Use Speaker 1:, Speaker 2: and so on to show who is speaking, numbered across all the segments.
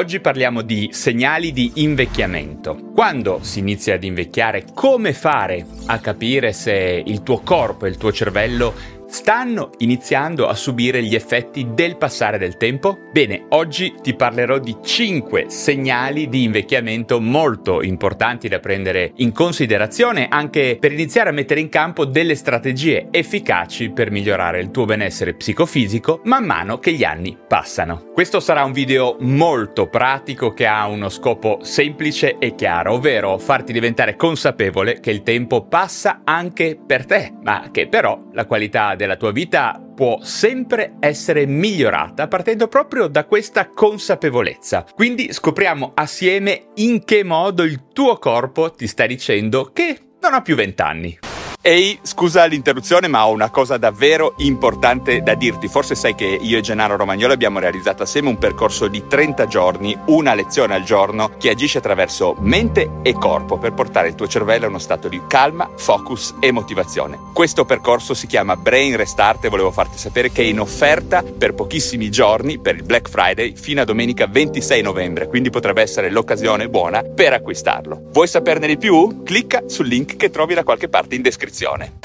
Speaker 1: Oggi parliamo di segnali di invecchiamento. Quando si inizia ad invecchiare, come fare a capire se il tuo corpo e il tuo cervello stanno iniziando a subire gli effetti del passare del tempo? Bene, oggi ti parlerò di 5 segnali di invecchiamento molto importanti da prendere in considerazione anche per iniziare a mettere in campo delle strategie efficaci per migliorare il tuo benessere psicofisico man mano che gli anni passano. Questo sarà un video molto pratico che ha uno scopo semplice e chiaro, ovvero farti diventare consapevole che il tempo passa anche per te, ma che però la qualità della tua vita può sempre essere migliorata partendo proprio da questa consapevolezza. Quindi scopriamo assieme in che modo il tuo corpo ti sta dicendo che non ha più vent'anni. Ehi, scusa l'interruzione, ma ho una cosa davvero importante da dirti. Forse sai che io e Gennaro Romagnolo abbiamo realizzato assieme un percorso di 30 giorni, una lezione al giorno, che agisce attraverso mente e corpo per portare il tuo cervello a uno stato di calma, focus e motivazione. Questo percorso si chiama Brain Restart e volevo farti sapere che è in offerta per pochissimi giorni, per il Black Friday, fino a domenica 26 novembre, quindi potrebbe essere l'occasione buona per acquistarlo. Vuoi saperne di più? Clicca sul link che trovi da qualche parte in descrizione descrizione.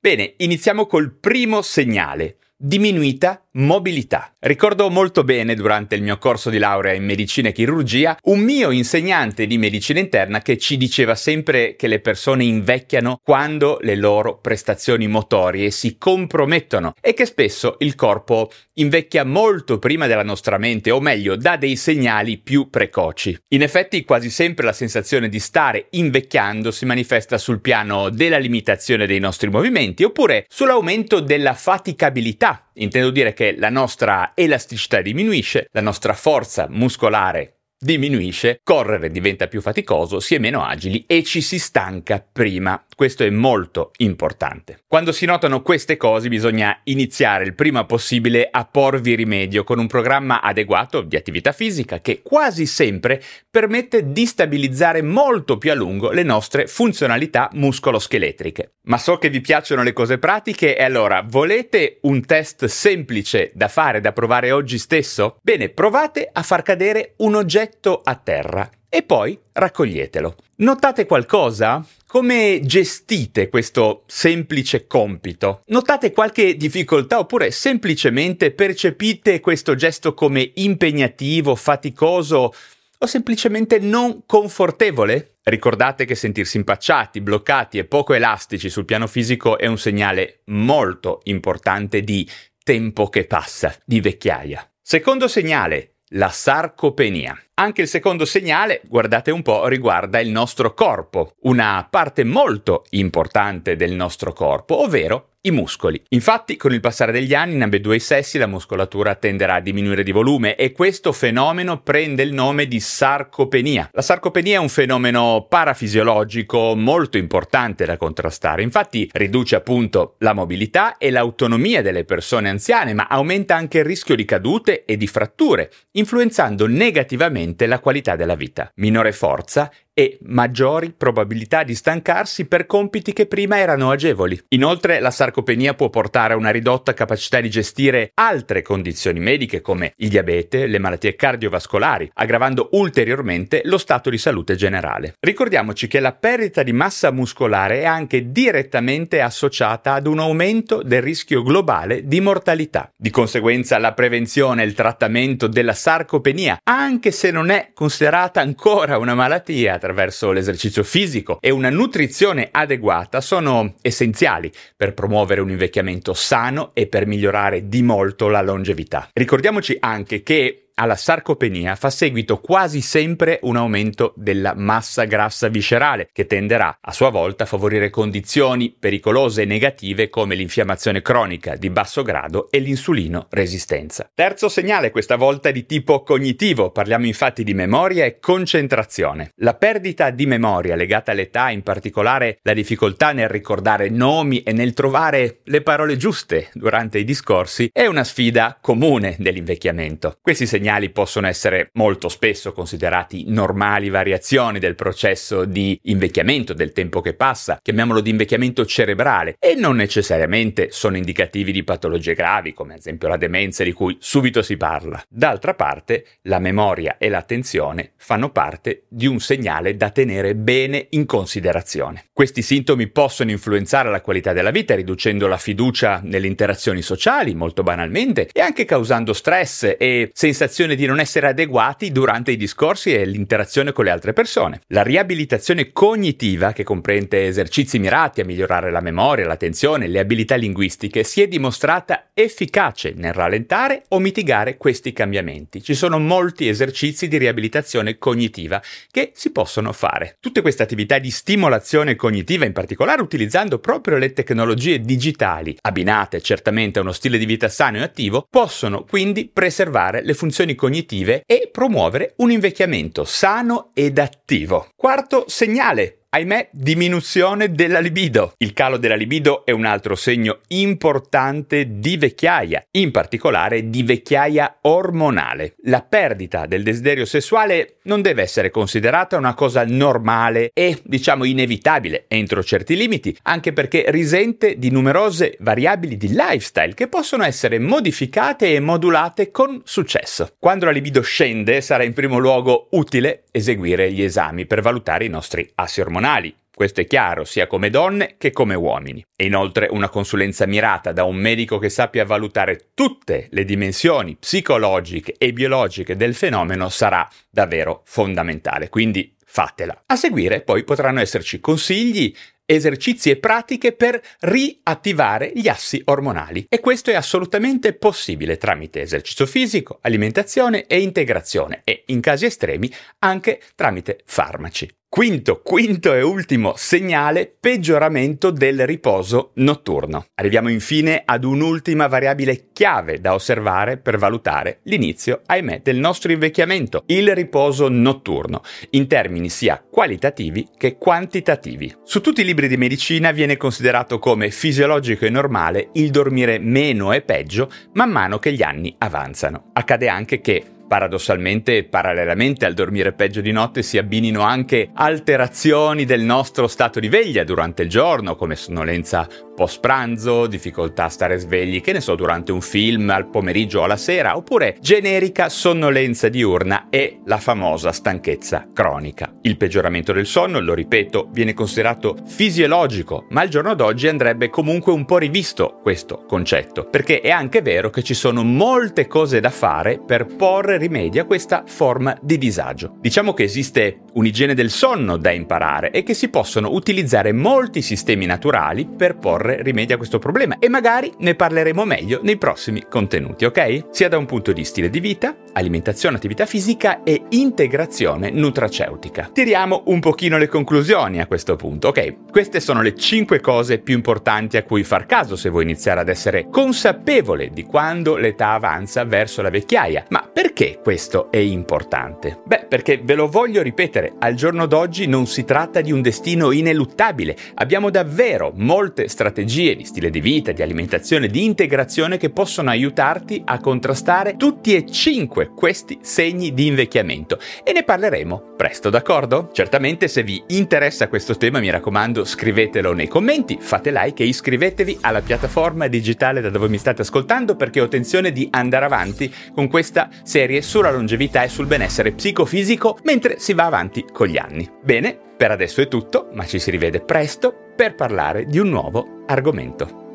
Speaker 1: Bene, iniziamo col primo segnale. Diminuita mobilità. Ricordo molto bene durante il mio corso di laurea in medicina e chirurgia un mio insegnante di medicina interna che ci diceva sempre che le persone invecchiano quando le loro prestazioni motorie si compromettono e che spesso il corpo invecchia molto prima della nostra mente o meglio dà dei segnali più precoci. In effetti quasi sempre la sensazione di stare invecchiando si manifesta sul piano della limitazione dei nostri movimenti oppure sull'aumento della faticabilità Intendo dire che la nostra elasticità diminuisce, la nostra forza muscolare diminuisce, correre diventa più faticoso, si è meno agili e ci si stanca prima. Questo è molto importante. Quando si notano queste cose bisogna iniziare il prima possibile a porvi rimedio con un programma adeguato di attività fisica che quasi sempre permette di stabilizzare molto più a lungo le nostre funzionalità muscoloscheletriche. Ma so che vi piacciono le cose pratiche e allora volete un test semplice da fare, da provare oggi stesso? Bene, provate a far cadere un oggetto a terra e poi raccoglietelo. Notate qualcosa? Come gestite questo semplice compito? Notate qualche difficoltà oppure semplicemente percepite questo gesto come impegnativo, faticoso o semplicemente non confortevole? Ricordate che sentirsi impacciati, bloccati e poco elastici sul piano fisico è un segnale molto importante di tempo che passa, di vecchiaia. Secondo segnale, la sarcopenia. Anche il secondo segnale, guardate un po', riguarda il nostro corpo, una parte molto importante del nostro corpo, ovvero i muscoli. Infatti, con il passare degli anni, in ambedue i sessi la muscolatura tenderà a diminuire di volume e questo fenomeno prende il nome di sarcopenia. La sarcopenia è un fenomeno parafisiologico molto importante da contrastare. Infatti, riduce appunto la mobilità e l'autonomia delle persone anziane, ma aumenta anche il rischio di cadute e di fratture, influenzando negativamente la qualità della vita. Minore forza e maggiori probabilità di stancarsi per compiti che prima erano agevoli. Inoltre la sarcopenia può portare a una ridotta capacità di gestire altre condizioni mediche come il diabete, le malattie cardiovascolari, aggravando ulteriormente lo stato di salute generale. Ricordiamoci che la perdita di massa muscolare è anche direttamente associata ad un aumento del rischio globale di mortalità. Di conseguenza la prevenzione e il trattamento della sarcopenia, anche se non è considerata ancora una malattia, attraverso l'esercizio fisico e una nutrizione adeguata sono essenziali per promuovere un invecchiamento sano e per migliorare di molto la longevità. Ricordiamoci anche che alla sarcopenia fa seguito quasi sempre un aumento della massa grassa viscerale, che tenderà a sua volta a favorire condizioni pericolose e negative come l'infiammazione cronica di basso grado e l'insulino resistenza. Terzo segnale, questa volta di tipo cognitivo, parliamo infatti di memoria e concentrazione. La perdita di memoria legata all'età, in particolare la difficoltà nel ricordare nomi e nel trovare le parole giuste durante i discorsi, è una sfida comune dell'invecchiamento. Questi segnali segnali possono essere molto spesso considerati normali variazioni del processo di invecchiamento, del tempo che passa, chiamiamolo di invecchiamento cerebrale, e non necessariamente sono indicativi di patologie gravi, come ad esempio la demenza di cui subito si parla. D'altra parte, la memoria e l'attenzione fanno parte di un segnale da tenere bene in considerazione. Questi sintomi possono influenzare la qualità della vita, riducendo la fiducia nelle interazioni sociali, molto banalmente, e anche causando stress e sensazione di non essere adeguati durante i discorsi e l'interazione con le altre persone. La riabilitazione cognitiva, che comprende esercizi mirati a migliorare la memoria, l'attenzione, le abilità linguistiche, si è dimostrata efficace nel rallentare o mitigare questi cambiamenti. Ci sono molti esercizi di riabilitazione cognitiva che si possono fare. Tutte queste attività di stimolazione cognitiva, in particolare utilizzando proprio le tecnologie digitali, abbinate certamente a uno stile di vita sano e attivo, possono quindi preservare le funzioni cognitive e promuovere un invecchiamento sano ed attivo. Quarto segnale Ahimè, diminuzione della libido. Il calo della libido è un altro segno importante di vecchiaia, in particolare di vecchiaia ormonale. La perdita del desiderio sessuale non deve essere considerata una cosa normale e, diciamo, inevitabile entro certi limiti, anche perché risente di numerose variabili di lifestyle che possono essere modificate e modulate con successo. Quando la libido scende, sarà in primo luogo utile eseguire gli esami per valutare i nostri assi ormonali. Questo è chiaro sia come donne che come uomini. E inoltre una consulenza mirata da un medico che sappia valutare tutte le dimensioni psicologiche e biologiche del fenomeno sarà davvero fondamentale. Quindi fatela. A seguire poi potranno esserci consigli esercizi e pratiche per riattivare gli assi ormonali e questo è assolutamente possibile tramite esercizio fisico, alimentazione e integrazione e in casi estremi anche tramite farmaci. Quinto, quinto e ultimo segnale, peggioramento del riposo notturno. Arriviamo infine ad un'ultima variabile chiave da osservare per valutare l'inizio, ahimè, del nostro invecchiamento, il riposo notturno, in termini sia qualitativi che quantitativi. Su tutti i libri di medicina viene considerato come fisiologico e normale il dormire meno e peggio man mano che gli anni avanzano. Accade anche che Paradossalmente, parallelamente al dormire peggio di notte si abbinino anche alterazioni del nostro stato di veglia durante il giorno, come sonnolenza post pranzo, difficoltà a stare svegli, che ne so, durante un film, al pomeriggio o alla sera, oppure generica sonnolenza diurna e la famosa stanchezza cronica. Il peggioramento del sonno, lo ripeto, viene considerato fisiologico, ma al giorno d'oggi andrebbe comunque un po' rivisto questo concetto, perché è anche vero che ci sono molte cose da fare per porre rimedio a questa forma di disagio. Diciamo che esiste un'igiene del sonno da imparare e che si possono utilizzare molti sistemi naturali per porre rimedio a questo problema e magari ne parleremo meglio nei prossimi contenuti, ok? Sia da un punto di stile di vita, alimentazione, attività fisica e integrazione nutraceutica. Tiriamo un pochino le conclusioni a questo punto, ok? Queste sono le 5 cose più importanti a cui far caso se vuoi iniziare ad essere consapevole di quando l'età avanza verso la vecchiaia. Ma perché questo è importante? Beh, perché ve lo voglio ripetere, al giorno d'oggi non si tratta di un destino ineluttabile, abbiamo davvero molte strategie di stile di vita, di alimentazione, di integrazione che possono aiutarti a contrastare tutti e cinque questi segni di invecchiamento e ne parleremo presto, d'accordo? Certamente se vi interessa questo tema mi raccomando scrivetelo nei commenti, fate like e iscrivetevi alla piattaforma digitale da dove mi state ascoltando perché ho intenzione di andare avanti con questa serie sulla longevità e sul benessere psicofisico mentre si va avanti con gli anni. Bene, per adesso è tutto, ma ci si rivede presto per parlare di un nuovo argomento.